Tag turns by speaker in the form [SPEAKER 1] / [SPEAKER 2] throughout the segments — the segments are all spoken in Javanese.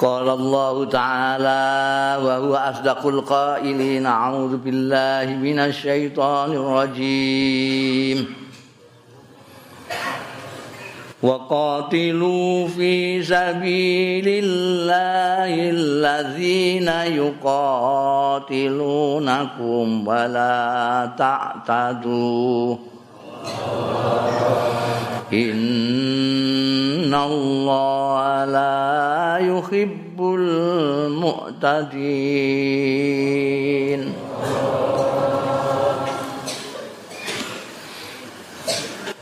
[SPEAKER 1] قال الله تعالى وهو أصدق القائلين أعوذ بالله من الشيطان الرجيم. وقاتلوا في سبيل الله الذين يقاتلونكم ولا تعتدوا. إن الله لا يحب المعتدين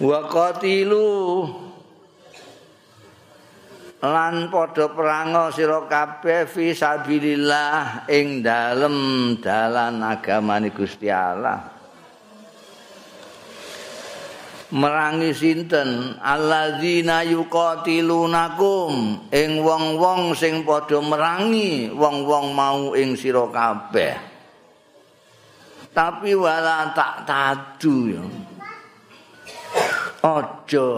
[SPEAKER 1] وقاتلوا lan padha perang sira kabeh fi sabilillah ing dalem dalan agamane Gusti Allah Merangi sinten? Alladzina yuqatilunakum ing wong-wong sing padha merangi wong-wong mau ing sira kabeh. Tapi wala tak tadu ya. Aja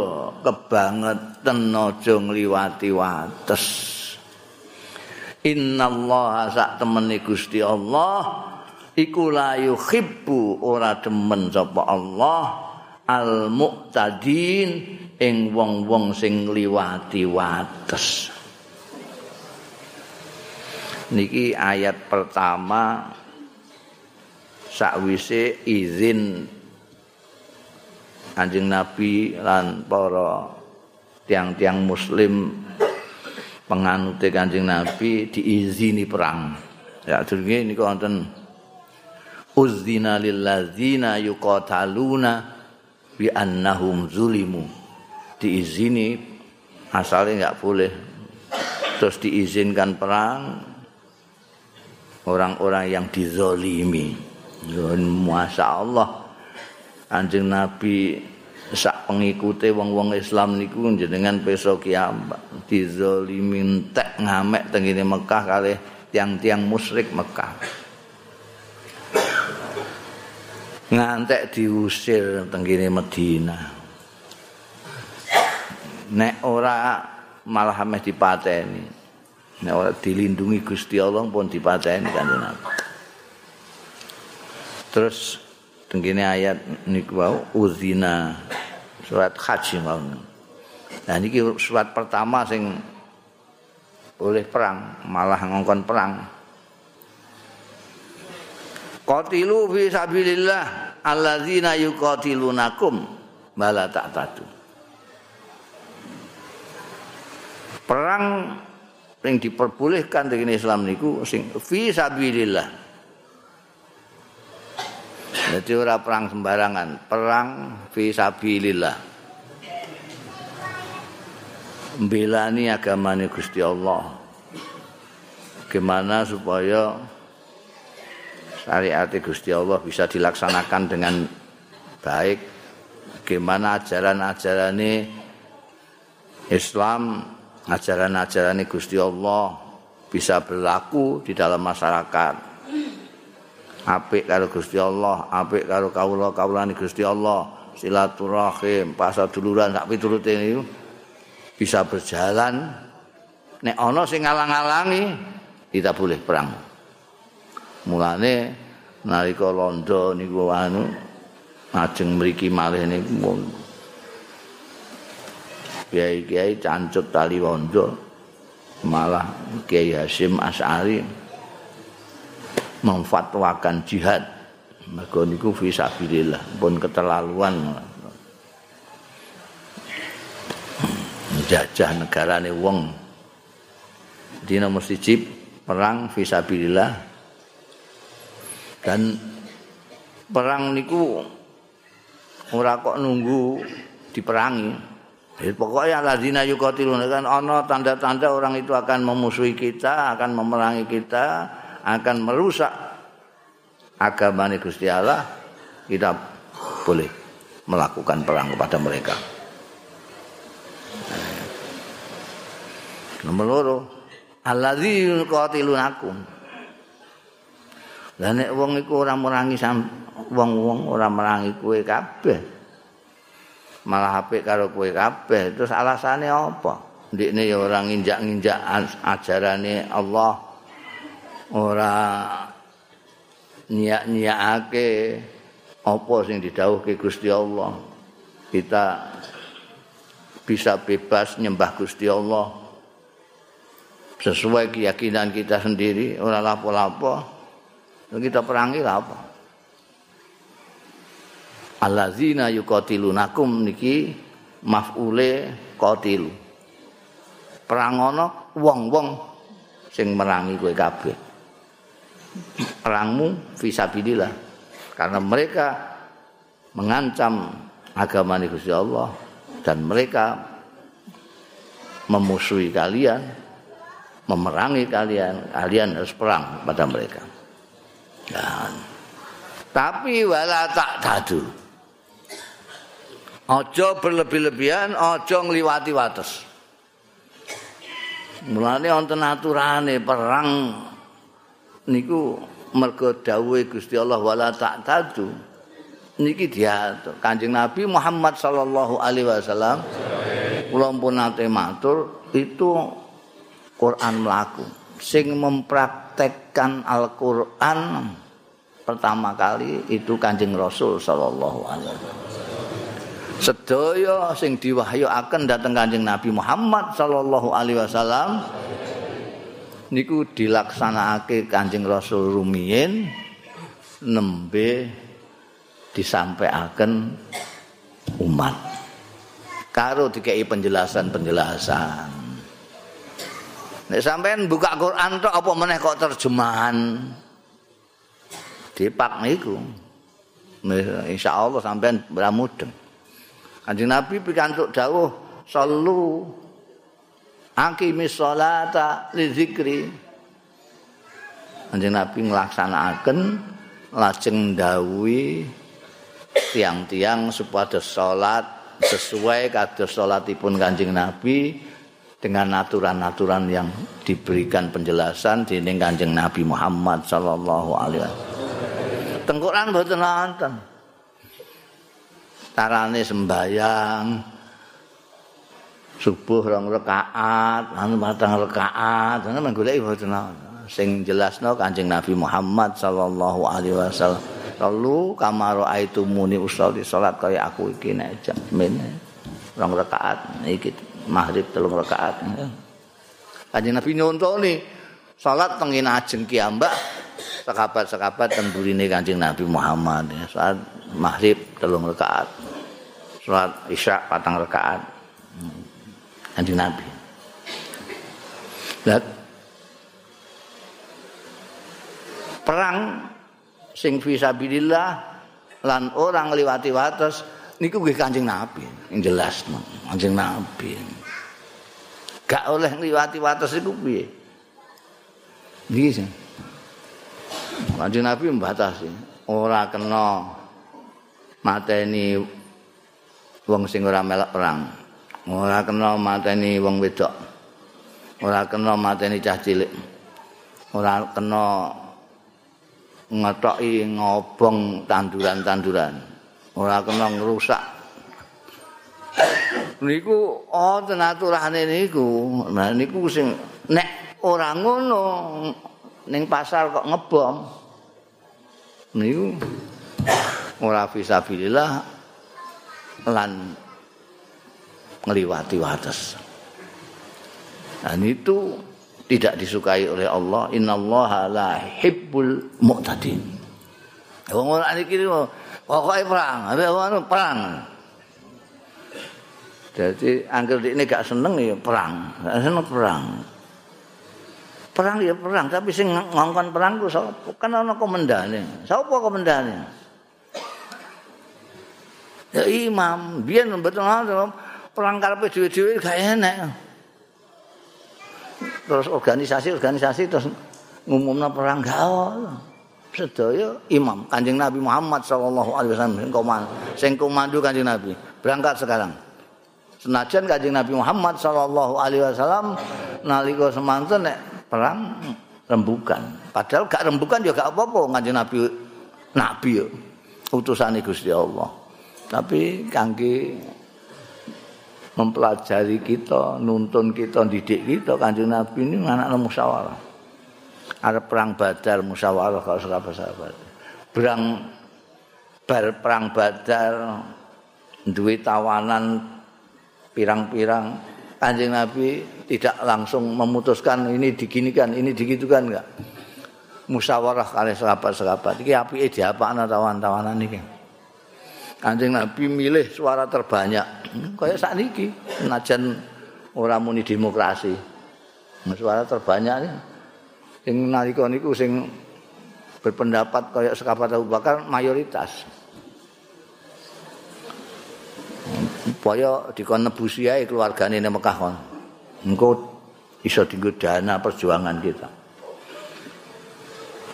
[SPEAKER 1] kebangetan aja ngliwati wates. Innallaha sak temene Gusti Allah iku la yuhibbu ora demen sapa Allah al muqtadin ing wong-wong sing liwati wates niki ayat pertama sakwise izin Kanjeng Nabi lan para tiang-tiang muslim penganut Kanjeng Nabi diizini perang. Ya durunge niku wonten uzzina lil ladzina yuqataluna bi annahum zulimu. Diizini asalnya nggak boleh. Terus diizinkan perang orang-orang yang dizolimi. Masya Allah. Anjing Nabi sak pengikuti wong-wong Islam niku jenengan peso kiamat. Dizolimi entek ngamek tengene Mekah kali tiang-tiang musyrik Mekah ngantek diusir tenggine Medina. Nek ora malah ameh dipateni. Nek ora dilindungi Gusti Allah pun dipateni kanjeng Nabi. Terus tenggine ayat niku wau uzina surat haji mau. Nah niki surat pertama sing boleh perang, malah ngongkon perang. Qatilu fi sabilillah alladzina yuqatilunakum bala ta'tadu. Perang yang diperbolehkan dengan Islam niku sing fi sabilillah. Jadi ora perang sembarangan, perang fi sabilillah. Mbelani agamane Gusti Allah. Gimana supaya syariat Gusti Allah bisa dilaksanakan dengan baik. Bagaimana ajaran-ajaran Islam ajaran-ajaran Gusti Allah bisa berlaku di dalam masyarakat. Apik karo Gusti Allah apik karo kawula kawulane Gusti Allah. Silaturahim pasal duluran sak piturute niku bisa berjalan. Nek ana sing ngalang-alangi tidak boleh perang Mulane nalika londo niku anu ajeng mriki malih niku Kiai-kiai cancut tali wondo malah Kiai Hasim As'ari memfatwakan jihad. Mergo niku fisabilillah pun keterlaluan jajah negarane wong. Dina mesti cip perang fisabilillah dan perang niku ora kok nunggu diperangi Jadi pokoknya lazina yukatilun kan ono tanda-tanda orang itu akan memusuhi kita, akan memerangi kita, akan merusak agama Gusti Allah, kita boleh melakukan perang kepada mereka. Nomor loro, alladzi yuqatilunakum Lah nek wong iku ora merangi wong-wong ora merangi kowe kabeh. Malah apik karo kowe kabeh. Terus alasane apa? ndekne ya ora nginjak-nginjak ajarane Allah ora nyiak-nyiakake apa sing didhawuhke Gusti Allah kita bisa bebas nyembah Gusti Allah sesuai keyakinan kita sendiri ora lapo-lapo kita perangi apa. Allazina yuqatilunakum niki maf'ule qatilu. Perangono wong-wong sing merangi kowe kabeh. Perangmu fisabilillah karena mereka mengancam agama Gusti Allah dan mereka memusuhi kalian memerangi kalian kalian harus perang pada mereka dan tapi wala tak tadu Ojo berlebih-lebihan, ojo ngliwati wates. Mulane wonten aturane perang niku mergo dawuhe Gusti Allah wala tak tadu. Niki diatur. Kanjeng Nabi Muhammad sallallahu alaihi wasallam kula pun nate matur itu Quran melaku sing mempraktekkan Al-Qur'an pertama kali itu Kanjeng Rasul sallallahu alaihi wasallam. sedaya sing diwahyuaken dhateng Kanjeng Nabi Muhammad sallallahu alaihi wasallam niku dilaksanakake Kanjeng Rasul rumiyin nembe disampaikan umat karo dikei penjelasan-penjelasan nek sampean buka Quran tok apa meneh kok terjemahan? Dipak niku. Insyaallah sampean bramudeng Kanjeng Nabi pikantuk dawuh sallu aqimis sholata li zikri. Kanjeng Nabi nglaksanakaken lajeng dawuhi tiang-tiang supaya salat sesuai kados salatipun Kanjeng Nabi dengan aturan-aturan yang diberikan penjelasan dening Kanjeng Nabi Muhammad sallallahu alaihi wasallam. Tengkoran mboten nonton. carane sembayang subuh rong rakaat anu matang rakaat ana menggoleki boten sing jelasno Kanjeng Nabi Muhammad sallallahu alaihi wasallam lalu kamaro aitu muni usolli salat kaya aku iki nek jamin rong rakaat iki maghrib telung rakaat. Kanjeng Nabi nyontoni salat tengin ajeng kiambak sekabat-sekabat temburine Kanjeng Nabi Muhammad. Saat maghrib telung rakaat. Sholat isya patang rakaat. Kanjeng Nabi. Lihat perang sing fisabilillah lan orang liwati wates niku nggih Kanjeng Nabi yang jelas Kanjeng Nabi. Gak oleh ngliwati wates iku piye? Niki Kanjeng Nabi membatasi ora kena mateni wong sing ora melok perang. Ora kena mateni wong wedok. Ora kena mateni cah cilik. Ora kena ngetoki ngobong tanduran-tanduran. Ora kena ngrusak. Niku oh tenaturane niku. Nah niku sing nek ora ngono ning pasar kok ngebom. Niku ora fisabilillah lan ngliwati wates. Dan itu tidak disukai oleh Allah. Innallaha la hibbul mu'tadin. Wong ora iki pokoke perang, anu perang. Jadi angger ini gak seneng ya perang, gak seneng perang. Perang ya perang, tapi sing ngongkon perang ku sapa? Kan ana komandane. Sapa komandane? ya imam biyen mboten perang karepe dhewe-dhewe gak enak terus organisasi-organisasi terus ngumumna perang gak sedaya imam kanjeng Nabi Muhammad sallallahu alaihi wasallam sing komando kanjeng Nabi berangkat sekarang senajan kanjeng Nabi Muhammad sallallahu alaihi wasallam nalika semanten nek perang rembukan padahal gak rembukan juga gak apa-apa kanjeng Nabi Nabi utusane Gusti Allah tapi kangge mempelajari kita, nuntun kita, didik kita, kanjeng Nabi ini anak musyawarah. Ada perang badar musyawarah kalau sahabat-sahabat. Perang bar perang badar duwe tawanan pirang-pirang kanjeng Nabi tidak langsung memutuskan ini diginikan, ini digitukan enggak. Musyawarah kali sahabat-sahabat. Iki apike diapakna tawan-tawanan iki. Kanjeng Nabi milih suara terbanyak. Kayak saat ini, najan orang muni demokrasi. Suara terbanyak ini. Sing nalika niku sing berpendapat kayak sekapat Abu Bakar mayoritas. Supaya dikon nebusi ae keluargane ning Mekah kon. Engko iso dienggo dana perjuangan kita.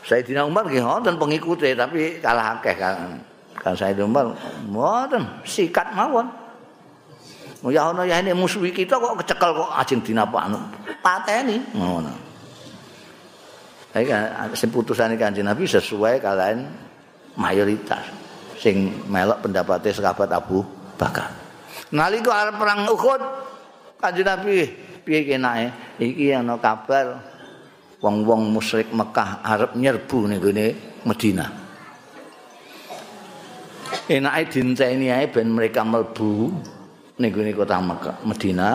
[SPEAKER 1] Sayyidina Umar nggih wonten pengikute tapi kalah akeh kan. Kan Sayyidina Umar mboten sikat mawon. Ya ono ya ini musuh kita kok kecekel kok ajeng dinapakno. Pateni ngono. Iki kan sing putusane Kanjeng Nabi sesuai kalian mayoritas sing melok pendapatnya sahabat Abu Bakar. Nalika arep perang Uhud Kanjeng Nabi piye kenake? Iki ana kabar wong-wong musyrik Mekah arep nyerbu ning gone Madinah. Enake dinteni ae ben mereka mlebu ning gone kota Mekah, Madinah.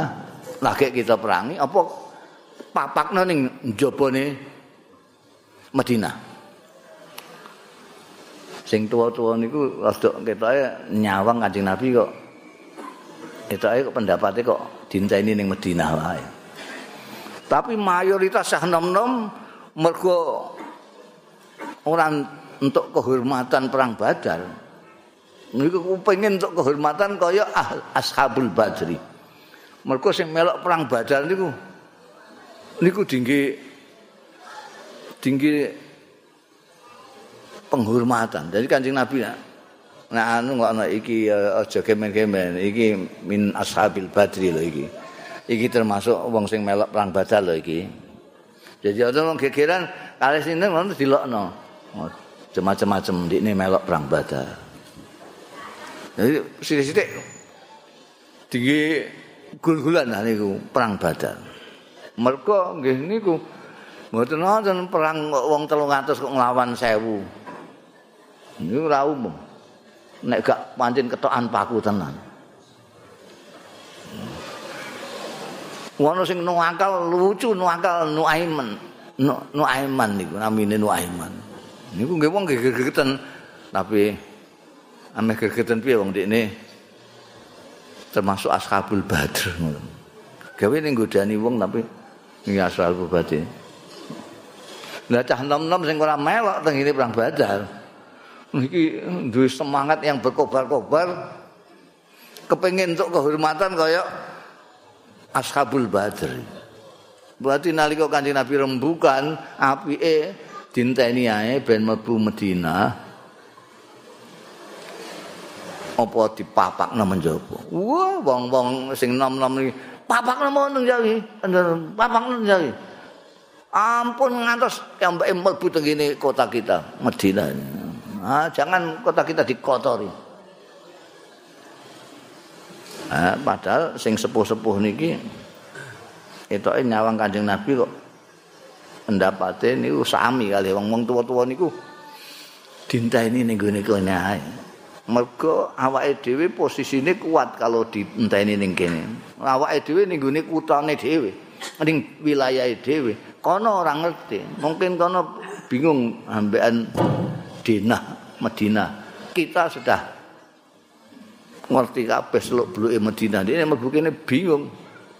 [SPEAKER 1] Lagi kita perangi apa papakno ning njabane Madinah. Sing tua-tua niku rada ketoke nyawang Kanjeng Nabi kok. Ketoke kok pendapatnya kok dinteni ning Madinah wae. Tapi mayoritas sah nom-nom mergo orang untuk kehormatan perang Badar. Niku pengen untuk kehormatan kaya ah, Ashabul Badri. Mergo sing melok perang Badar niku niku tinggi tinggi penghormatan. Jadi Kanjeng Nabi nah anu kok ana iki aja kemen-kemen iki min ashabil badri lho iki. iki termasuk wong sing melok perang badal lho iki. Jadi ada wong gegeran kali sini ngono dilokno. Oh, macam-macam ndikne melok perang badal. Jadi sithik-sithik tinggi gul-gulan niku perang badal. Mergo nggih niku mboten wonten perang wong 300 kok nglawan 1000. Niku ora umum. Nek gak pancen ketokan paku tenan. Wono sing nuangkal lucu nuangkal Nuaiman. Nuaiman niku namine Nuaiman. Niku nggih wong gegeten tapi ameh gegeten piye wong dekne termasuk ashabul badr ngono. Gawe ning godani wong tapi iki ashabul badr. Lah cah nom-nom sing ora melok teng ngene perang badar. Niki duwe semangat yang berkobar-kobar kepengin untuk kehormatan kaya Ashabul Badr. Berarti nalika Kanjeng Nabi rembukan apike dinteni ae ben mlebu Madinah. Apa dipapakno menjopo. Wah, wong-wong sing nom-nom iki papakno mon njawi, papakno njawi. Ampun ngantos yang mlebu teng kota kita, Madinah. Ah, jangan kota kita dikotori. Eh, padahal sing sepuh-sepuh niki etoke nyawang Kanjeng Nabi kok pendapate niku sami kali wong-wong tuwa-tuwa niku dinteni ning gone kene ae. Mergo awake dhewe posisine kuat kalau dinteni ning kene. Awake dhewe ning gone kutane dhewe, ning wilayahe dhewe. Kono ora ngerti. Mungkin kono bingung ambekan Dinah, Madinah. Kita sudah ngerti kabeh seluk bluke Madinah. Dene mlebu kene bingung.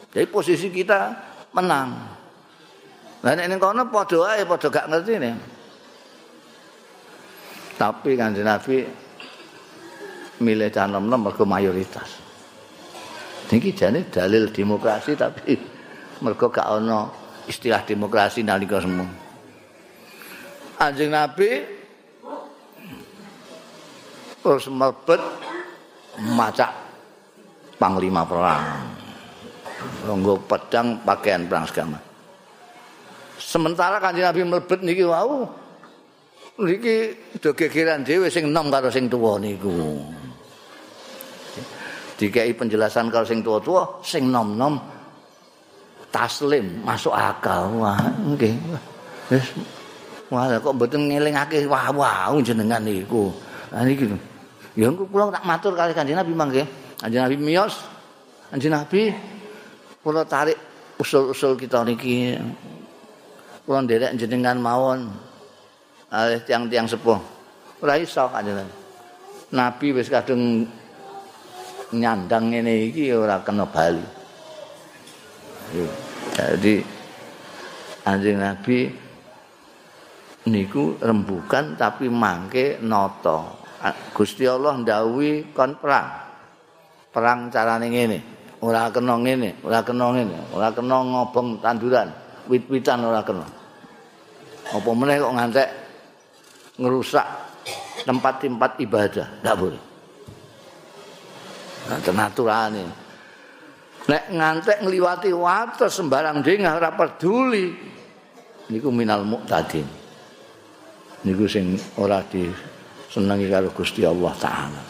[SPEAKER 1] Jadi posisi kita menang. Lah nek ning kono padha ae padha gak ngerti ne. Tapi kan Nabi milih canom-nom mergo mayoritas. Niki jane dalil demokrasi tapi mergo gak ana istilah demokrasi nalika semua. Anjing Nabi terus mlebet macak panglima perang. Ronggo pedang pakaian perang segala. Sementara kanjeng Nabi melebet niki wau niki do gegeran dhewe sing enom karo sing tuwa niku. dikei penjelasan kalau sing tua-tua sing nom-nom taslim masuk akal wah nggih wis wah kok mboten ngelingake wah wah jenengan niku nah niki ya kula tak matur kali kanjeng Nabi mangke kanjeng Nabi miyos kanjeng Nabi kula tarik usul-usul kita niki. Kula nderek jenengan mawon alih tiang-tiang sepuh. Ora iso kanjeng Nabi. Wis kadung nyandang ngene iki ora kena bali. Jadi anjing Nabi niku rembukan tapi mangke noto Gusti Allah ndawuhi kon perang. Perang carane ngene. Ora kena ngene ora kena ngene ora kena ngobong tanduran. Wit-witan ora kena. Apa meneh kok ngantek ngerusak tempat-tempat ibadah? Ndak boleh. Nah tenaturane nek ngantek ngliwati wates sembarang dingah ora peduli. Niku minal muqtadin. Niku sing ora disenengi karo Gusti Allah taala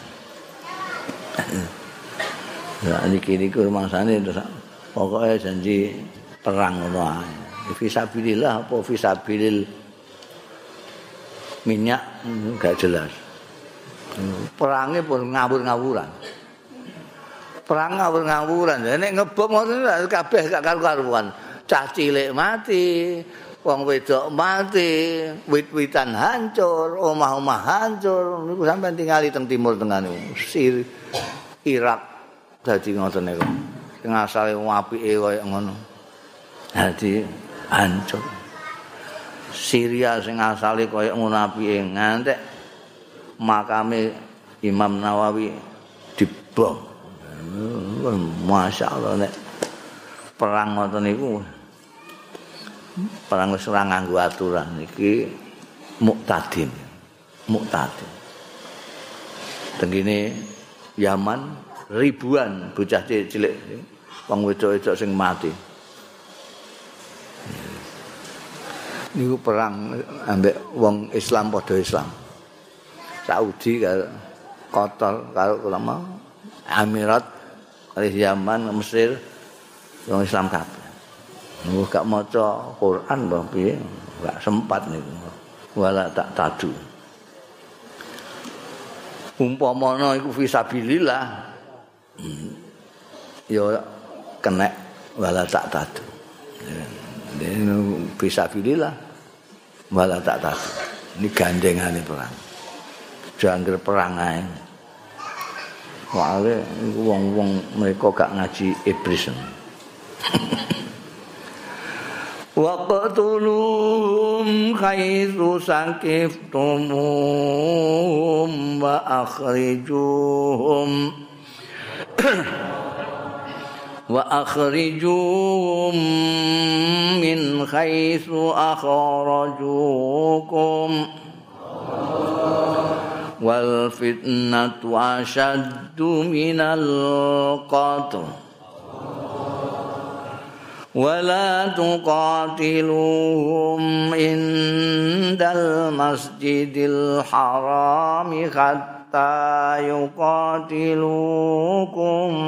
[SPEAKER 1] Ya niki niku rumangsane pokoke janji perang ngono ae. Fisabilillah apa fisabilil minyak enggak jelas. Perangnya pun ngawur-ngawuran. Perang ngawur-ngawuran. Nek ngebom ngoten kabeh gak karu-karuan. Cah cilik mati, wong wedok mati, wit-witan hancur, omah-omah hancur. Niku sampean tingali teng timur tengah niku. Sir Irak dadi ngoten niku. Sing asale apike kaya ngono. Dadi hancur. Syria sing asale kaya ngono apike ngantek makame Imam Nawawi dibom. Masya Allah nek perang ngoten niku perang wis ora nganggo aturan iki muktadin. Muktadin. Tengene Yaman ribuan bocah cilik wong wedok-wedok sing mati. niku perang ambek wong Islam padha Islam. Saudi karo Qatar karo ulama Emirat Yaman Mesir wong Islam kabeh. Niku gak maca Quran mbah piye? Gak sempat niku. Wala tak tadu. Umpamana iku fisabilillah. Hmm. Ya kena wala tak tadu. Bisa pilihlah. malah tak tahu. Ini gandengane perang. Jangger perang ae. Wale wong-wong mereka gak ngaji iblis. وقتلوهم حيث سكفتموهم وأخرجوهم وأخرجوهم من حيث أخرجوكم. والفتنة أشد من القتل. ولا تقاتلوهم عند المسجد الحرام حتى يقاتلوكم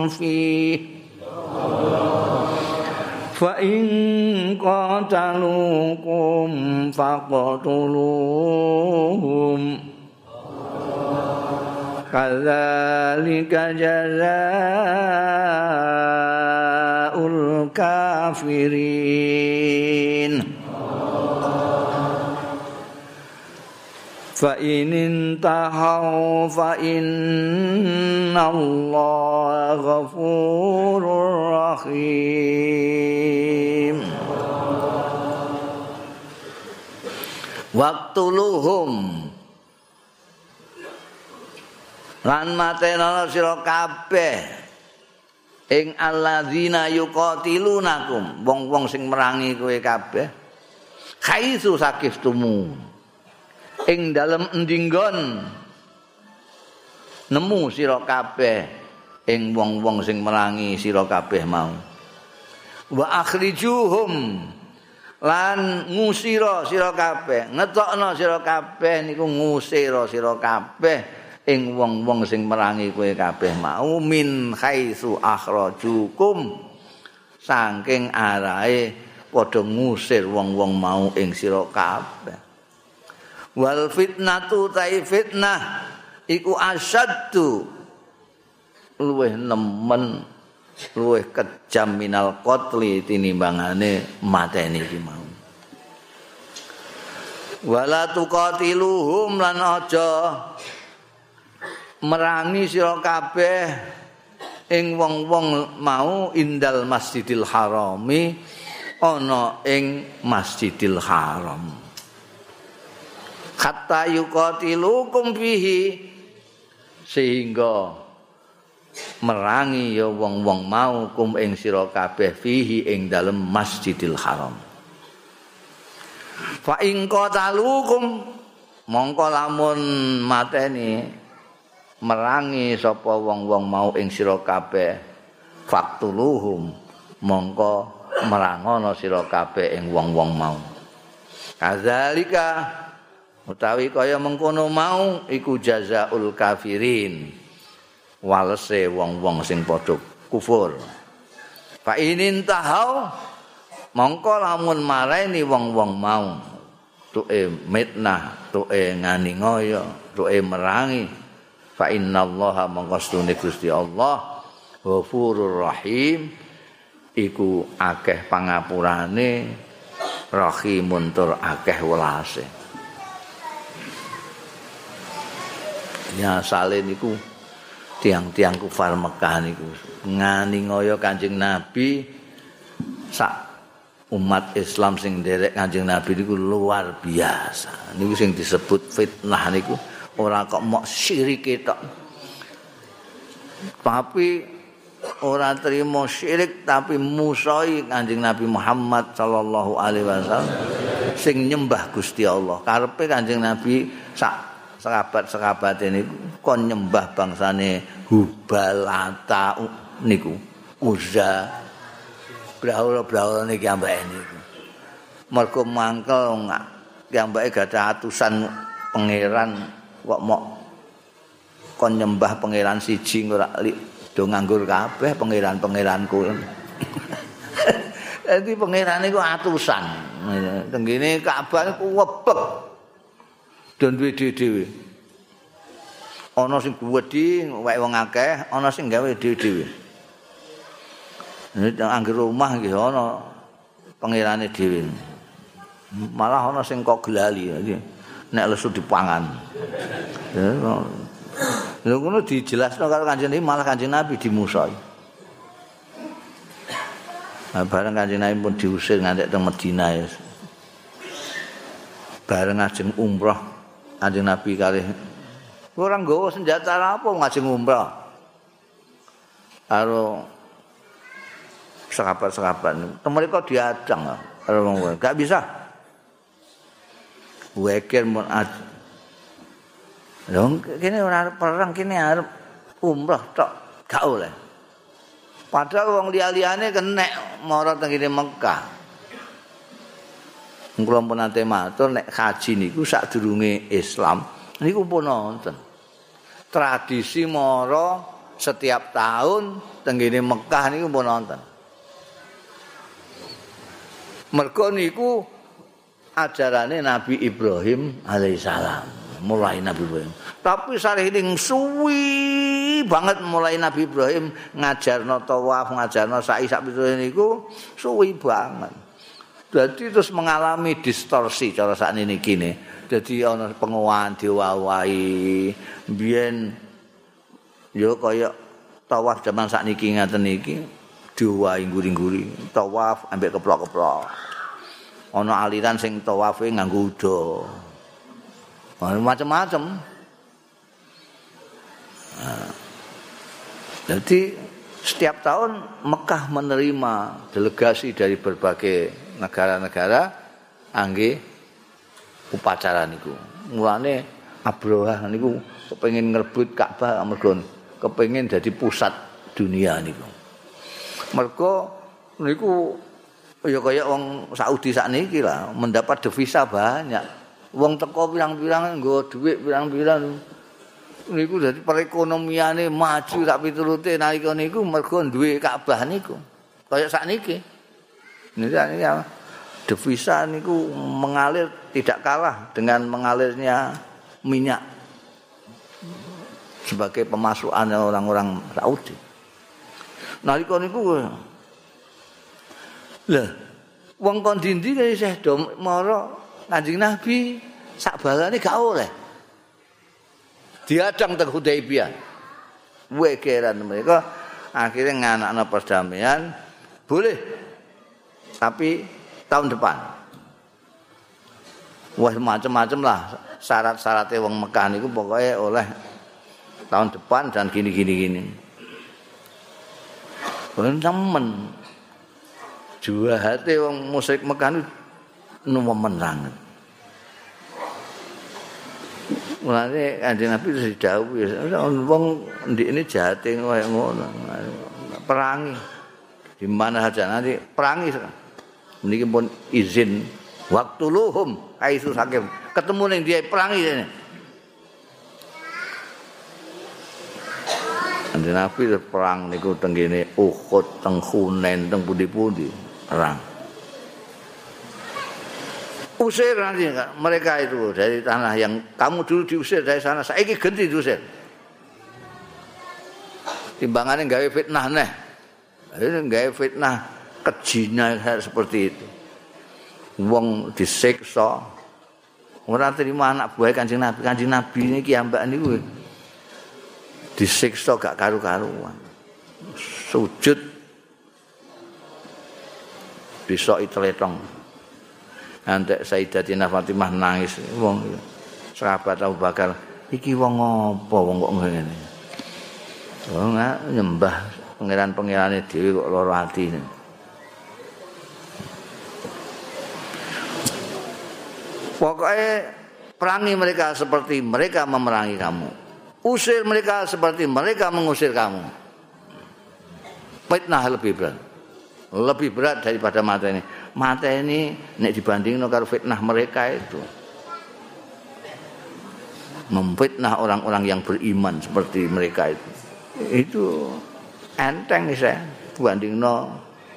[SPEAKER 1] فيه. فإن قاتلوكم فاقتلوهم. كذلك جزاء الكافرين فإن انتهوا فإن الله غفور رحيم Waktuluhum lan matenono sira kabeh Ing alladzina yuqatilunakum. Wong-wong sing merangi kowe kabeh. Khaisu sakiftumu ing dalem endinggon nemu sira kabeh. Ing wong-wong sing merangi sira kabeh mau. Wa akhrijuhum. Lan ngusira sira kabeh. Ngetokno sira kabeh niku ngusira sira kabeh ing wong-wong sing merangi kowe kabeh mau min khaitsu akhrajukum. Saking arahe padha ngusir wong-wong mau ing sira kabeh. Wal fitnatu tai fitnah iku asyaddu. Luweh nemen luweh kejam minal qatli tinimbangane mateni iki mau. Wala tuqatiluhum lan aja merangi sira kabeh ing wong-wong mau indal Masjidil Harami ana ing Masjidil Haram. Hatta yuqatilukum fihi sehingga merangi ya wong-wong mau kum ing sira kabeh fihi ing dalem Masjidil Haram. Fa ing qatalukum mongko lamun mateni merangi sapa wong-wong mau ing sira kabeh. Faktuluhum mongko merangono sira kabeh ing wong-wong mau. Kadzalika utawi kaya mengkono mau iku jazaul kafirin walese wong-wong sing padha kufur. Fa inin tahau mongko lamun marani wong-wong mau tuke mitnah tuke ngani ngoyo tuke merangi fa innallaha mangkastune Gusti Allah Ghafurur Rahim iku akeh pangapurane Rahimun tur akeh welase Ya sale niku tiang-tiang kufar Mekah niku. Ngani ngoyo Kanjeng Nabi sak umat Islam sing derek Kanjeng Nabi niku luar biasa. Niku sing disebut fitnah niku ora kok mok syirik tok. Tapi ora terima syirik tapi musoi Kanjeng Nabi Muhammad sallallahu alaihi wasallam sing nyembah Gusti Allah. Karepe Kanjeng Nabi sak sahabat-sahabat ini kon nyembah bangsane Hubalata niku. Uzza braula-braula niki ambake niku. Mergo mangkel ngambake gadah atusan pangeran kok mok kon nyembah pangeran siji ora do nganggur kabeh pangeran-pangeranku. Dadi pangeran iku atusan. Tenggene Ka'bah iku webek. Dan duwe dhewe-dhewe. Ana sing gedhi wae wong akeh, ana sing gawe dhewe-dhewe. Nek angger rumah nggih ana pangerane dhewe. Malah ana sing kok gelali. Nek lesu dipangan. Lha ngono dijelasno karo Kanjeng Nabi malah Kanjeng Nabi dimusoi. Nah, bareng Kanjeng Nabi pun diusir nganti teng Madinah ya. Bareng ngajeng umroh Kanjeng Nabi kali orang nggawa senjata apa ngajeng umroh. Karo sahabat-sahabat. Mereka diadang karo wong gak bisa. Wekir mun ad. Lho kene ora perang kene arep umrah tok gak oleh. Padahal wong liya-liyane kenek mara teng Mekah. Kula pun nate matur nek haji niku sadurunge Islam niku pun nonton. Tradisi mara setiap tahun teng Mekah niku pun nonton. Mergo niku ajarane Nabi Ibrahim alaihissalam. Mulai Nabi Ibrahim. Tapi sarining suwi banget mulai Nabi Ibrahim ngajarno tawaf ngajarno sa'i sak niku suwi banget. Jadi terus mengalami distorsi cara saat ini kini. Jadi ana penguan diwawai biyen yo kaya tawaf zaman saat niki ngaten niki diwai nguri-nguri. Tawaf ambek keplok-keplok ana aliran sing tawafe nganggo uda. Macam-macam. jadi setiap tahun Mekah menerima delegasi dari berbagai negara-negara angge upacara niku. Mulane Abroha niku kepengin ngerebut Ka'bah mergo kepengin jadi pusat dunia niku. Mergo niku ya kaya wong Saudi sakniki lah mendapat devisa banyak. Wong teko pirang-pirang nggo dhuwit pirang-pirang. niku dadi perekonomiane maju tak piturute nalika niku mergo duwe Ka'bah niku. Kaya sakniki. Niki sakniki devisa niku mengalir tidak kalah dengan mengalirnya minyak sebagai pemasukan orang-orang Saudi. Nalika niku lah wong kon dindi kaya Syekh Dom mara Kanjeng Nabi sak balane gak oleh. Diadang teng Hudaibiyah. Wekeran mereka akhirnya nganakno perdamaian boleh tapi tahun depan. Wah macam-macam lah syarat-syaratnya wong Mekah niku pokoknya oleh tahun depan dan gini-gini gini. Temen Dua hati wong musik Mekah itu menang. Mulane Kanjeng Nabi wis didhawuhi wong ndik ini jate kaya ngono. Perangi. Di mana saja nanti perangi. Niki pun izin waktu luhum kaisu sakim. Ketemu ning dia perangi ini. Kanjeng Nabi perang niku teng kene Uhud, teng Hunain, teng pundi-pundi. Perang. Usir nanti mereka itu dari tanah yang kamu dulu diusir dari sana, saya ini ganti diusir. Timbangannya gawe fitnah nih. Gawe fitnah kejina seperti itu. Wong disiksa. Orang terima anak buah kancing nabi. Kancing nabi ini kiambak ini. Disiksa gak karu-karuan. Sujud besok itletong. Antek Sayyidatina Fatimah nangis wong sahabat Abu Bakar iki wong apa wong kok ngene. Wong nyembah pangeran-pangerane dhewe kok lara ati. Pokoknya perangi mereka seperti mereka memerangi kamu. Usir mereka seperti mereka mengusir kamu. Fitnah lebih berat. Lebih berat daripada mata ini. Mata ini nek dibanding karo fitnah mereka itu. Memfitnah orang-orang yang beriman seperti mereka itu. Itu enteng nih saya banding no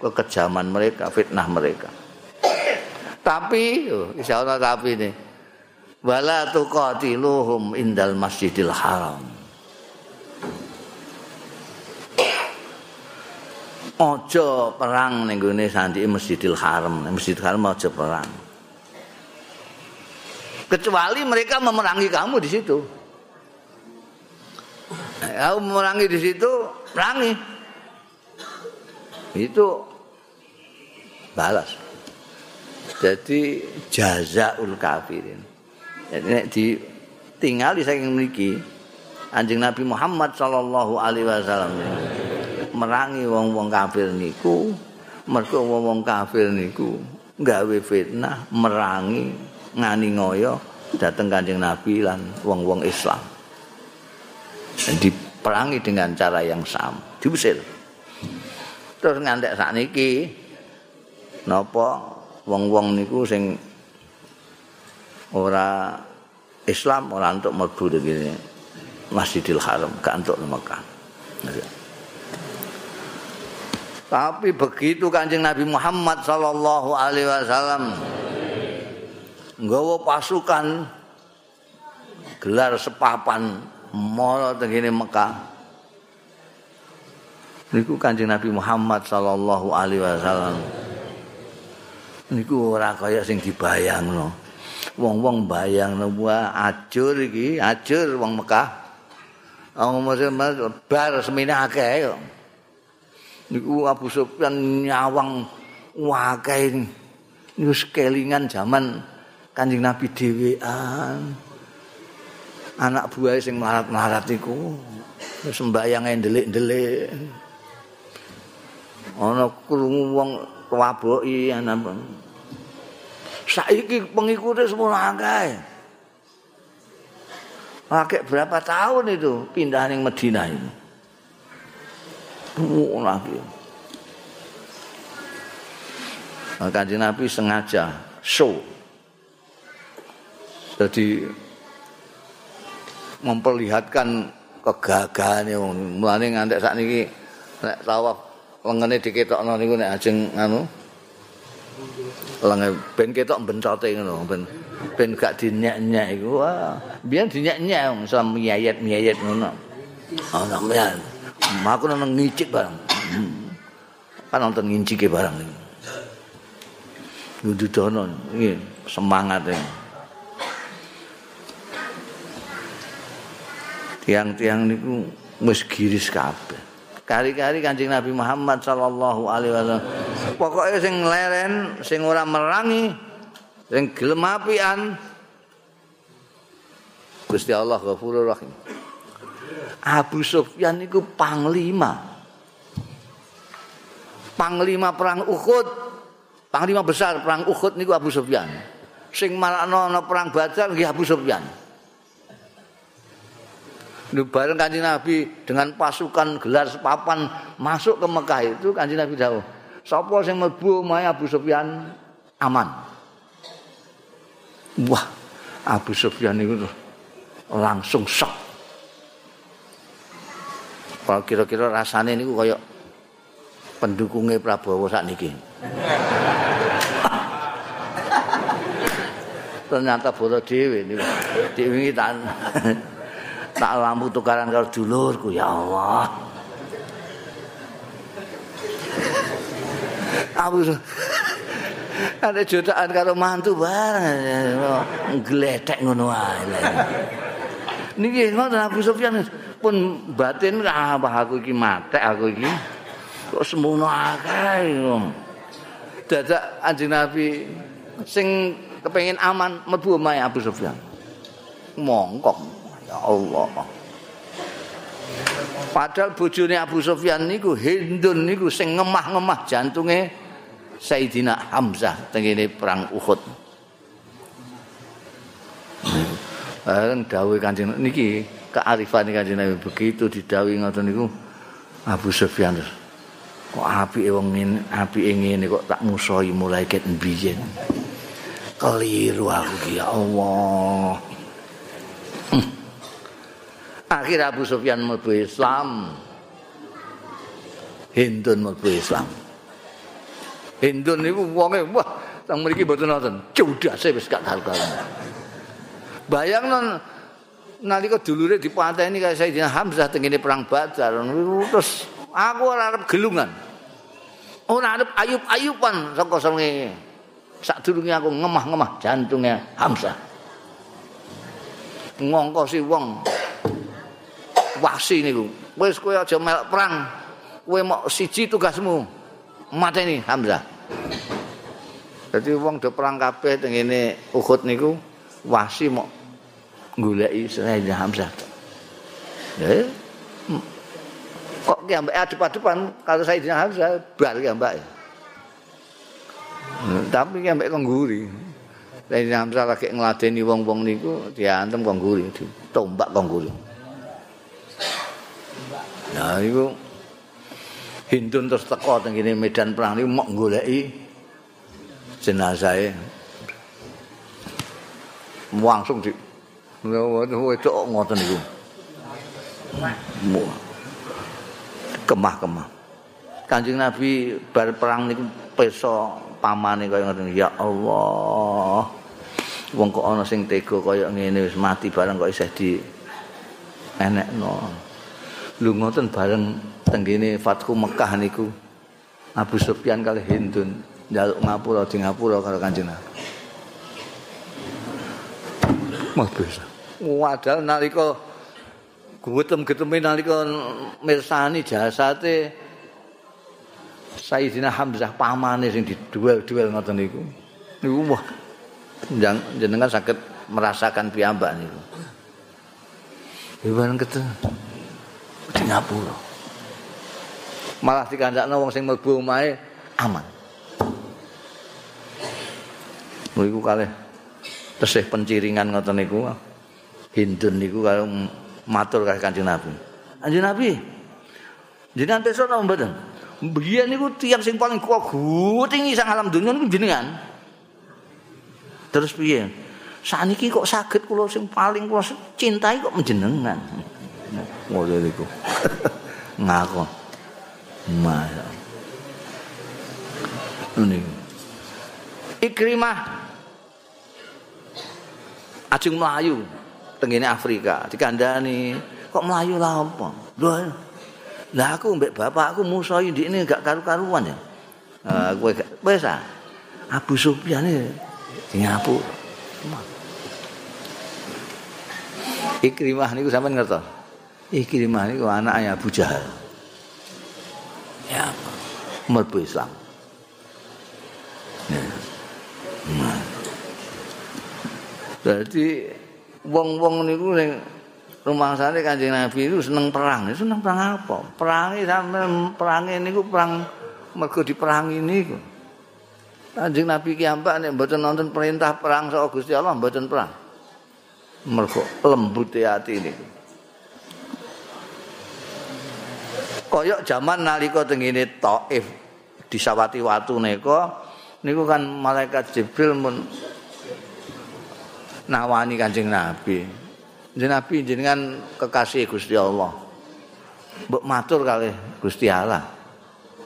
[SPEAKER 1] kekejaman mereka, fitnah mereka. Tapi, insya Allah tapi ini, wala tuqatiluhum indal masjidil haram. Aja perang ning gone sandike Masjidil Haram, Masjidil Haram aja perang. Kecuali mereka memerangi kamu di situ. Kamu memerangi di situ, perangi. Itu balas. Jadi jazaul kafirin. Jadi nek di tinggal di saking mriki Anjing Nabi Muhammad sallallahu alaihi wasallam. Merangi wong-wong kafir niku mergo wong-wong kafir niku gawe fitnah merangi ngani ngoyo dateng Kanjeng Nabi lan wong-wong Islam diperangi dengan cara yang sama diusir terus ngantek saat niki napa wong-wong niku sing ora Islam ora untuk mlebu begini Masjidil Haram gak untuk Mekah. Tapi begitu Kanjeng Nabi Muhammad sallallahu alaihi wasallam nggawa pasukan gelar sepapan mara tengene Mekah. Niku Kanjeng Nabi Muhammad sallallahu alaihi wasallam. Niku ora kaya sing dibayangno. Wong-wong bayangno wah ajur iki, ajur wong Mekah. Wong Mekah bar semene akeh kok. Niku Abu Sufyan nyawang wakai niku sekelingan zaman Kanjeng Nabi dhewean. Anak buah sing melarat-melarat niku. Sembahyang ndelik-ndelik. Ana krungu wong waboki ana saiki pengikutnya semua akeh. Akeh berapa tahun itu pindah ning Madinah itu Lagi. Kanjeng Nabi sengaja show. Jadi memperlihatkan kegagahan ya mulane ngantek sakniki nek tawaf lengene diketokno niku nek ajeng anu lenge ben ketok bencote ngono ben ben gak dinyek-nyek iku wah biyen dinyek-nyek wong sam miyayet-miyayet ngono oh sampean aku nang ngicik barang kan nonton ngincike barang iki Nududono iki semangat e. Tiang-tiang niku wis giris kabeh. Kari-kari Kanjeng Nabi Muhammad sallallahu alaihi wasallam. Pokoke sing leren, sing ora merangi, sing gelem apian. Gusti Allah Ghafurur Rahim. Abu Sufyan niku panglima. Panglima perang Uhud. Panglima besar perang Uhud niku Abu Sufyan. Sing marakno ana perang Badar nggih Abu Sufyan. Lu bareng kanjeng Nabi dengan pasukan gelar sepapan masuk ke Mekah itu kanjeng Nabi dawuh. Sapa sing mlebu omahe Abu Sufyan aman. Wah, Abu Sufyan itu langsung shock. Kira-kira rasanya ini kayak pendukungnya Prabowo saat ini. Ternyata bodoh dewi ini. Dewi tak tak lampu tukaran karo dulurku ya Allah. Aku ada jutaan karo mantu bareng ngletek ngono ae. Niki ngoten Abu Sufyan pun batin apa aku iki mate aku iki kok semono akeh. Dadak Anjing Nabi sing kepengin aman mlebu omahe Abu Sufyan. Mongkok Ya Allah. Padahal bojone Abu Sufyan niku Hindun niku sing ngemah-ngemah jantunge Sayyidina Hamzah tengene perang Uhud. Kan dawuh Kanjeng niki kearifan Kanjeng Nabi begitu didhawuhi ngoten niku Abu Sufyan kok apike wong ngene apike ngene kok tak musuhi mulai ket mbiyen. Keliru aku ya Allah. Akhir Abu Sufyan mlebu Islam. Hindun mlebu Islam. Hindun niku wonge wah teng mriki mboten wonten. Cudase wis karu-karu. Bayangno nalika dulure dipateni kaya Sayyidina Hamzah tengene perang Badar terus aku ora arep gelungan. Ora arep ayub-ayuban saka senge. Sadurunge aku ngemah-ngemah jantungnya Hamzah. Ngongkosi wong wasi niku. Wis kowe aja melok perang. Kowe mok siji tugasmu. Mateni Hamzah. Dadi wong do perang kabeh teng ngene Uhud niku wasi mok goleki Sayyidina Hamzah. Ya. Kok ki ambek adep-adepan karo Sayyidina Hamzah bar ki ambek. Tapi ki ambek kongguri. Sayyidina Hamzah lagi ngladeni wong-wong niku diantem kongguri, ditombak kongguri. Nah iku Hindun terus teko teng kene medan perang niku mok goleki jenazahe. Langsung di ngoten niku. Kemah-kemah. Kanjeng Nabi bar perang niku peso pamane kaya ngoten ya Allah. Wong kok ana sing tega kaya ngene wis mati bareng kok isih di enekno. lu ngoten bareng tenggene Fathu Mekah niku Abu Sufyan kali Hindun njaluk ngapura di ngapura karo Kanjeng Nabi. Mas bisa. Wadal nalika guwetem-geteme nalika mirsani jasate Sayyidina Hamzah pamane sing diduel-duel ngoten niku. Niku wah jenengan saged merasakan piyambak niku. Ibaran ketemu Singapura. Malah dikandakno wong sing mlebu omahe aman. Niku kalih tesih penciringan ngoten niku. Hindun niku karo matur kali Kanjeng Nabi. Kanjeng Nabi. Jenengan besok napa mboten? Biyen niku tiyang sing paling kuat tinggi sang alam dunia niku jenengan. Terus piye? Saniki kok saged kula sing paling kula cintai kok menjenengan. Ngono niku. Ngakon. Mas. Ini. Ikrimah ajeng melayu tengene Afrika. Dikandani kok melayu lah apa? Lho lah aku mbek bapakku musuh ini gak karu-karuan ya. Uh, kowe wis ah Abu Sufyan iki nyapu Ikrimah niku sampean ngerti? Ikrimah niku anaknya Abu Jahal. Ya mlebu Islam. Jadi wong-wong niku ning rumah sane Kanjeng Nabi itu seneng perang. Seneng perang apa? Perangi sampe perangi niku perang mergo diperangi niku. Kanjeng Nabi ki ambak nek mboten nonton perintah perang saka Gusti Allah mboten perang. Mergo lembut hati niku. Koyok zaman nalika tengene Taif disawati watu nika niku kan malaikat Jibril mun nawani Kanjeng Nabi. Kanjeng Nabi jenengan kekasih Gusti Allah. Mbok matur kali Gusti Allah.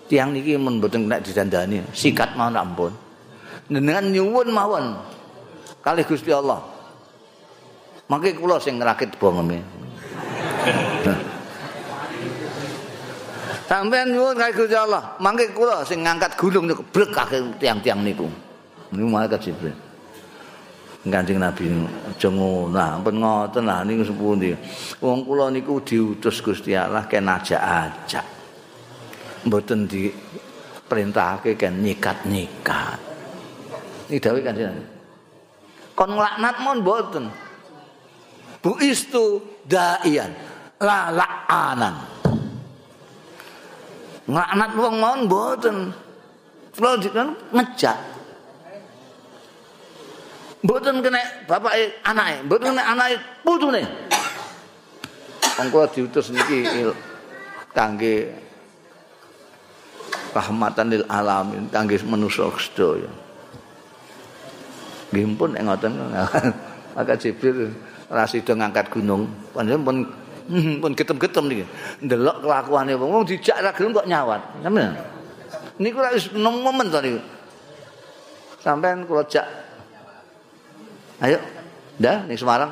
[SPEAKER 1] Tiang niki mun mboten nek didandani, sikat mawon ampun. Jenengan nyuwun mawon kali Gusti Allah. Mangke kula sing ngrakit bongeme. Sampeyan nyuwun kali Gusti Allah, mangke kula sing ngangkat gunung niku blek tiang-tiang niku. Niku malaikat Jibril. Kanjeng Nabi aja ngono. Ampun ngoten lah niku sepundi. Wong kula niku diutus Gusti Allah ken ajak-ajak. Mboten di perintahake ken nyikat-nyikat. Iki dawuh Kanjeng Nabi. Kon nglaknat mon mboten. Bu istu daian la la'anan. Nglaknat wong mon mboten. Kula dikan ngejak. Mboten kena bapake anake, mboten kena anake putune. Wong kula diutus niki kangge rahmatan lil alamin, kangge manusa sedaya. Nggih pun nek ngoten maka Jibril rasido ngangkat gunung, panjenengan pun pun getem-getem niki. Ndelok kelakuane wong dijak ra gelem kok nyawat. Sampeyan. Niku ra wis momen to niku. Sampeyan kula jak Ayo. Dah ning Semarang.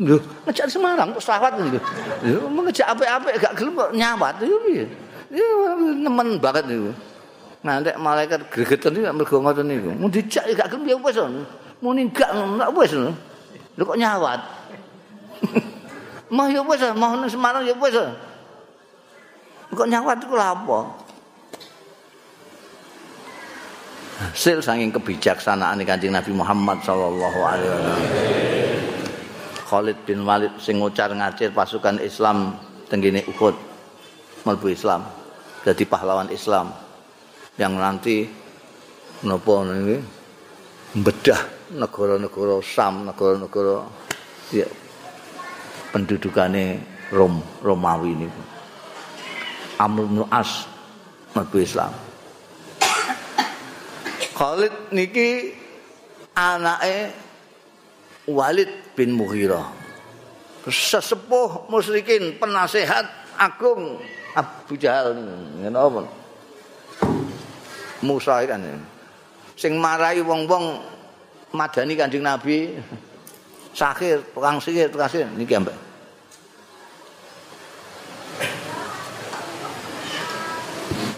[SPEAKER 1] Lho, ngejak Semarang kok selawat lho. Lho, ngejak apik-apik gak gelem kok nyawat yo piye. Ya nemen banget niku. Nanti malaikat gregeten iki mergo ngoten niku. Mun dijak gak gelem ya wis. Muni gak gak wis. Lho kok nyawat. Mah ya wis, mah ning Semarang ya wis. Kok nyawat iku lha apa? Hasil saking kebijaksanaan Kanjeng Nabi Muhammad sallallahu alaihi wasallam. Khalid bin Walid sing ngucar ngacir pasukan Islam tenggine Uhud mlebu Islam jadi pahlawan Islam yang nanti nopo niki bedah negara-negara Sam, negara-negara ya pendudukane Rom, Romawi ini. Amr bin As mlebu Islam. Khalid niki anake Walid bin Mughirah. Sesepuh musyrikin, penasehat agung Abu Jahal ngene apa? Musa kan sing marahi wong-wong madani Kanjeng Nabi sakir, tukang sihir, tukang sihir niki ambek.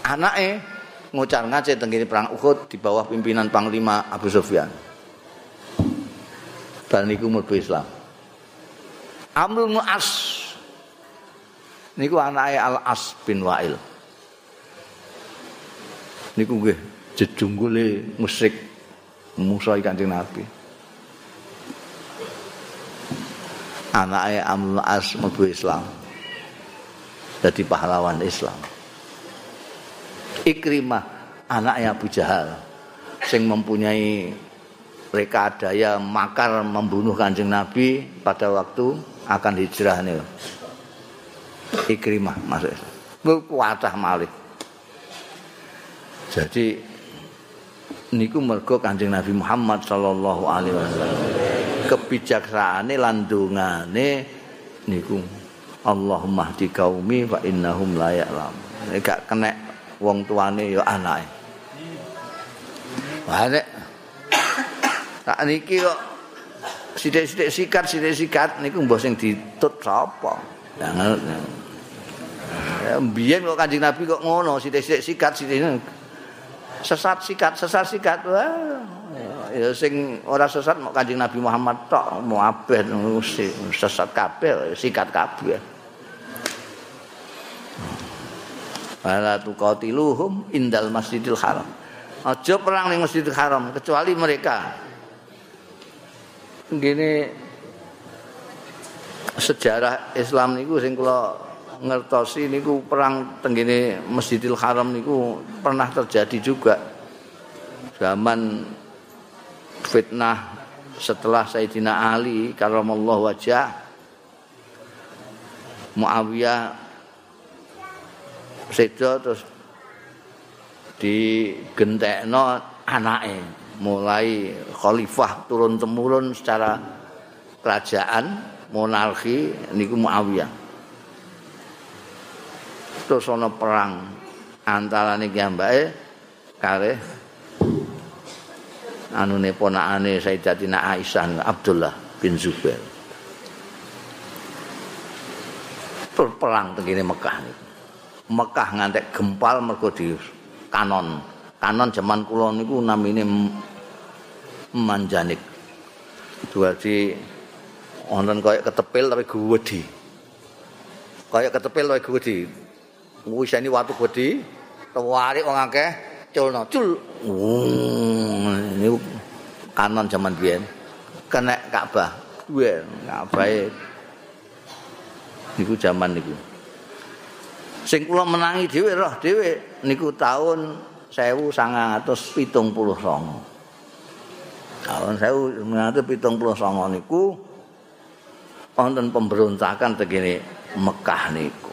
[SPEAKER 1] Anake ngucar ngace tenggini perang Uhud di bawah pimpinan Panglima Abu Sufyan. Dan niku mlebu Islam. Amr bin As niku anake Al As bin Wa'il. Niku nggih jejunggule musyrik Musa Kanjeng Nabi. Anake Amr bin As Islam. Jadi pahlawan Islam. Ikrimah anaknya Abu Jahal sing mempunyai rekadaya makar membunuh Kanjeng Nabi pada waktu akan hijrah nih. Ikrimah Islam. Kuatah malih. Jadi niku mergo Kanjeng Nabi Muhammad sallallahu alaihi wasallam kebijaksanane lan dongane niku Allahumma hdi qaumi fa innahum la ya'lam. Nek kena wong tuane ya anake. Wah nek tak niki kok sithik-sithik sikat sithik sikat niku mbah sing ditut sapa? Jangan Ya mbiyen kok Kanjeng Nabi kok ngono sithik-sithik sikat sithik sesat sikat sesat sikat wah ya sing ora sesat mau Kanjeng Nabi Muhammad tok mau abeh sesat kabeh sikat kabeh Wala tuqatiluhum indal masjidil haram. Aja perang ning Masjidil Haram kecuali mereka. Gini sejarah Islam niku sing kula ngertosi niku perang tenggene Masjidil Haram niku pernah terjadi juga zaman fitnah setelah Sayyidina Ali karramallahu wajah Muawiyah sedo terus digentekno anake mulai khalifah turun temurun secara kerajaan monarki niku Muawiyah. Terus ana perang antara niki ambake kare anune ponakane Sayyidatina Aisyah Abdullah bin Zubair. Perang tengene Mekah niku Mekah ngantek gempal mergo di kanon. Kanon zaman kula niku namine manjanik. Dadi wonten kaya ketepil tapi gedhi. Kaya ketepil tapi gedhi. Wisani watu gedhi, tawarik wong akeh culno cul. Niku kanon zaman biyen. Kenek Ka'bah. Duwe Ka'bah. Niku zaman niku. Sing kula menangi dhewe roh dhewe niku taun 1979 tahun 1979 niku wonten pemberontakan tegene Mekah niku.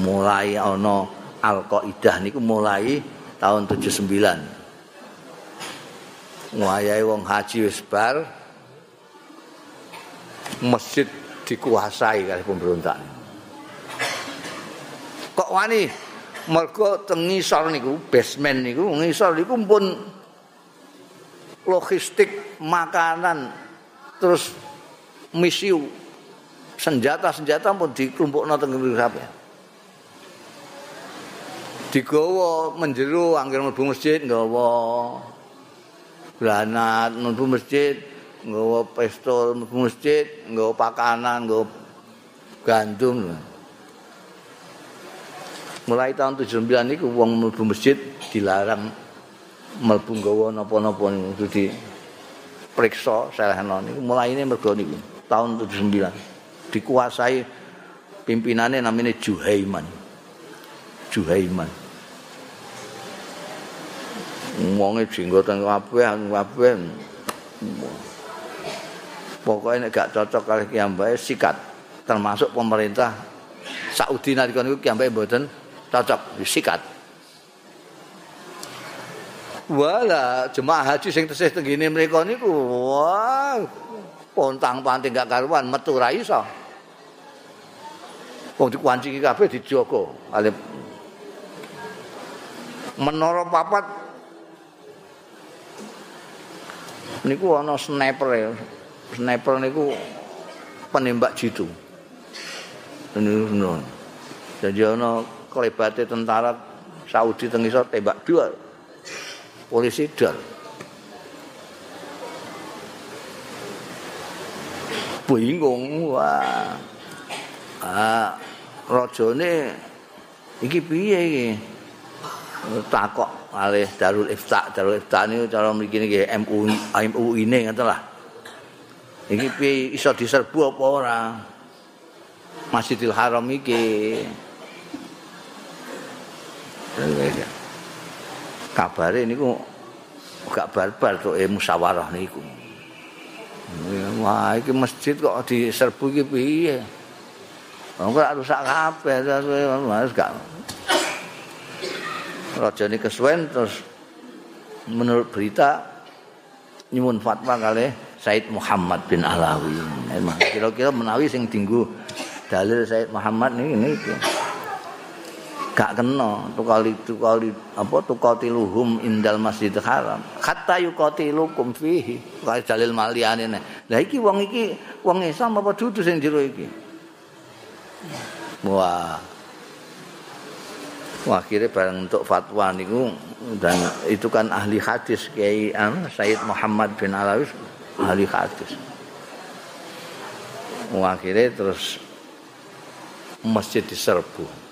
[SPEAKER 1] Mulai ana Al-Qaidah niku mulai tahun 79 ngayahi wong haji wis bar masjid dikuasai kali pemberontakan kok wani? Mergo teng ngisor niku basement niku ngisor niku pun logistik makanan terus misiu. Senjata-senjata pun dikelompokno teng ngriku kabeh. Digawa menjero angger mlebu masjid nggawa granat mlebu masjid nggawa pistol mlebu masjid nggawa pakanan nggawa gandum mulai tahun 79 niku wong mlebu masjid dilarang mlebu nggawa napa-napa niku. Di periksa selehno niku. Mulai ini mergo niku tahun 79 dikuasai pimpinannya namanya Juhaiman. Juhaiman. Wonge jenggotan kabeh kabeh. Pokoknya gak cocok kali kiambae sikat termasuk pemerintah. Saudi nalika niku kiambae mboten cocok disikat. Wala jemaah haji sing tesih tenggene mriku niku wah pontang panting gak karuan metu ra iso. Wong dikunci kabeh dijogo kali menara papat niku ana sniper ya. Sniper niku penembak jitu. Jadi ana kelebate tentara Saudi teng iso tembak dua polisi dal bingung wah. Ah rajane iki piye iki? Takok alih darul ifta darul ifta niku cara mriki niki MUI MUI ne ngoten lah. Iki piye iso diserbu apa ora? Masjidil Haram iki kabare niku gak barbar tok e musyawarah niku. Wah iki masjid kok diserbu iki piye? Wong ora rusak kabeh terus gak. Raja kesuwen terus menurut berita nyuwun fatwa kali Said Muhammad bin Alawi. Kira-kira menawi sing dinggo dalil Said Muhammad ini ini gak kena tukali tukali apa tukatiluhum indal masjidil haram. Hatta yuqatilukum fihi. Kaya dalil maliyane nek lah iki wong iki wong Islam apa dudu sing jero iki? Wah. Wah, akhirnya bareng untuk fatwa niku dan itu kan ahli hadis Kiai Said Muhammad bin Alawi ahli hadis. Wah, akhirnya terus masjid diserbu.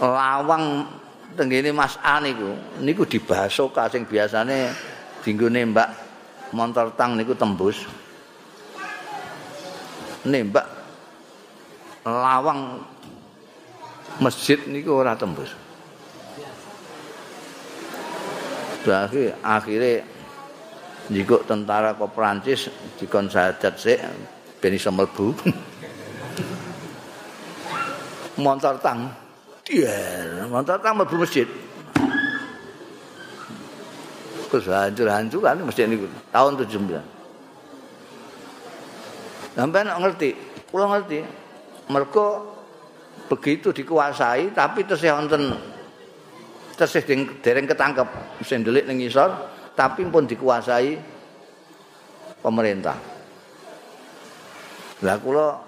[SPEAKER 1] Lawang tenggene Mas A niku niku dibasoka sing biasane dinggo nembak motor tang niku tembus. Nembak lawang masjid niku ora tembus. Berarti akhirnya jika tentara ke Perancis dikon sahadat sik ben iso mlebu. Montor tang. Iya, montor tang mlebu masjid. Terus hancur-hancur kan masjid niku tahun 79. Sampai ngerti, kula ngerti. Mergo begitu dikuasai tapi terus wonten terus dereng ketangkep sing delik ning isor tapi pun dikuasai pemerintah. Lah kula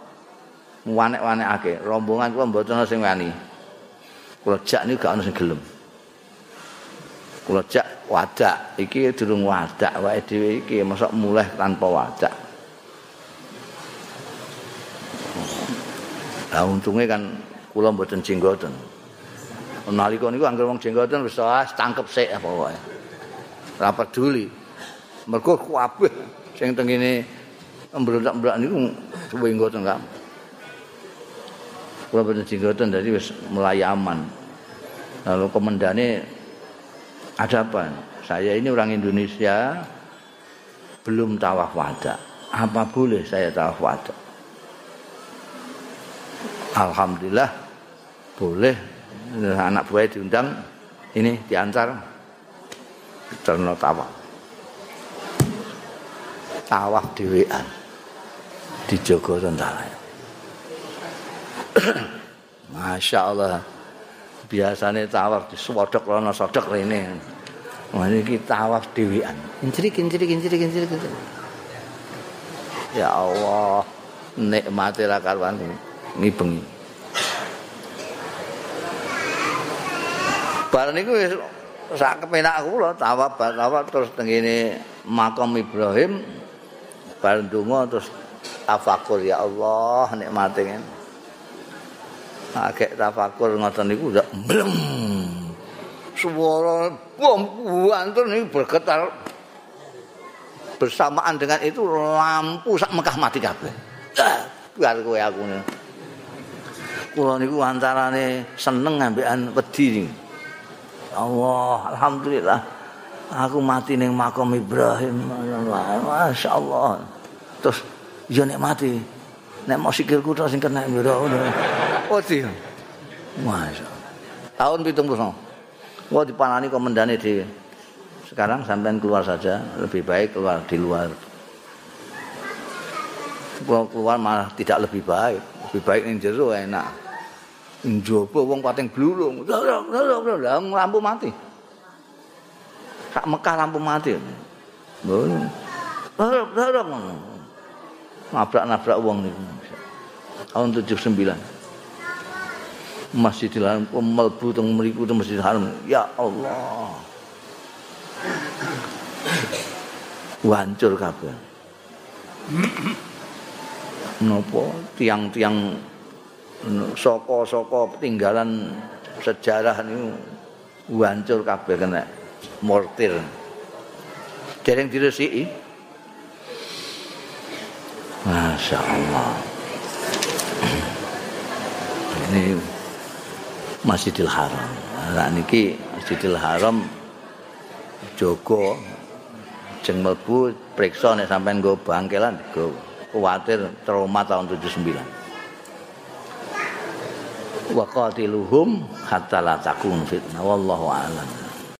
[SPEAKER 1] muwanek-wanekake, rombongan kula mboten sing wani. Kula jak niku gak ana sing gelem. Kula jak wadak, iki durung wadak wae dhewe iki mosok mulai tanpa wadak. Lah untungnya kan kula mboten jenggoten. Nalika niku anggere wong jenggoten wis tangkep sik wae. Ora peduli. Mergo kabeh sing teng ngene mbrontak-mbrontak niku suwe ngoten kan. Kula mboten jenggoten dadi wis mulai aman. Lalu komandane ada apa? Saya ini orang Indonesia belum tawaf wada. Apa boleh saya tawaf wada? Alhamdulillah boleh anak buah diundang ini diantar terno tawaf tawaf dewean dijogo tentara Masya Allah biasanya tawaf di sodok lono sodok ini ini kita tawaf dewean kinciri kinciri kinciri kinciri kinciri Ya Allah nikmati rakarwan bengi. Bareng niku wis sak kepenak kula tawaf tawaf terus tengene makam Ibrahim bareng donga terus tafakur ya Allah nikmate kan. Agek tafakur ngoten niku ndak mlem. Suara bom buantur niku bergetar bersamaan dengan itu lampu sak Mekah mati kabeh. Biar kowe aku. Kula niku antarane seneng ngambekan wedi. Allah, alhamdulillah. Aku mati ning makam Ibrahim. Masya Allah. Terus ya nek mati. Nek mau sikilku terus sing kena. Iya. Masya. Tahun 70. Wah dipanani komandane dhewe. Sekarang sampean keluar saja, lebih baik keluar di luar. Gua keluar malah tidak lebih baik, lebih baik ning jero enak. njaba wong pating blulung lampu mati sak Mekah lampu mati darap nabrak-nabrak wong niku tahun 79 Masjidil Haram melbu teng mriku teng Masjidil Haram ya Allah hancur kabeh napa tiang-tiang saka-saka peninggalan sejarah niku hancur kabeh kena mortir. Dereng diresiki. Masya Allah. Ini Masjidil Haram. Nah niki Masjidil Haram Joko jeng mlebu periksa nek sampean nggo bangkelan go kuwatir trauma tahun 79. wa qatiluhum hatta la takun fitnah wallahu a'lam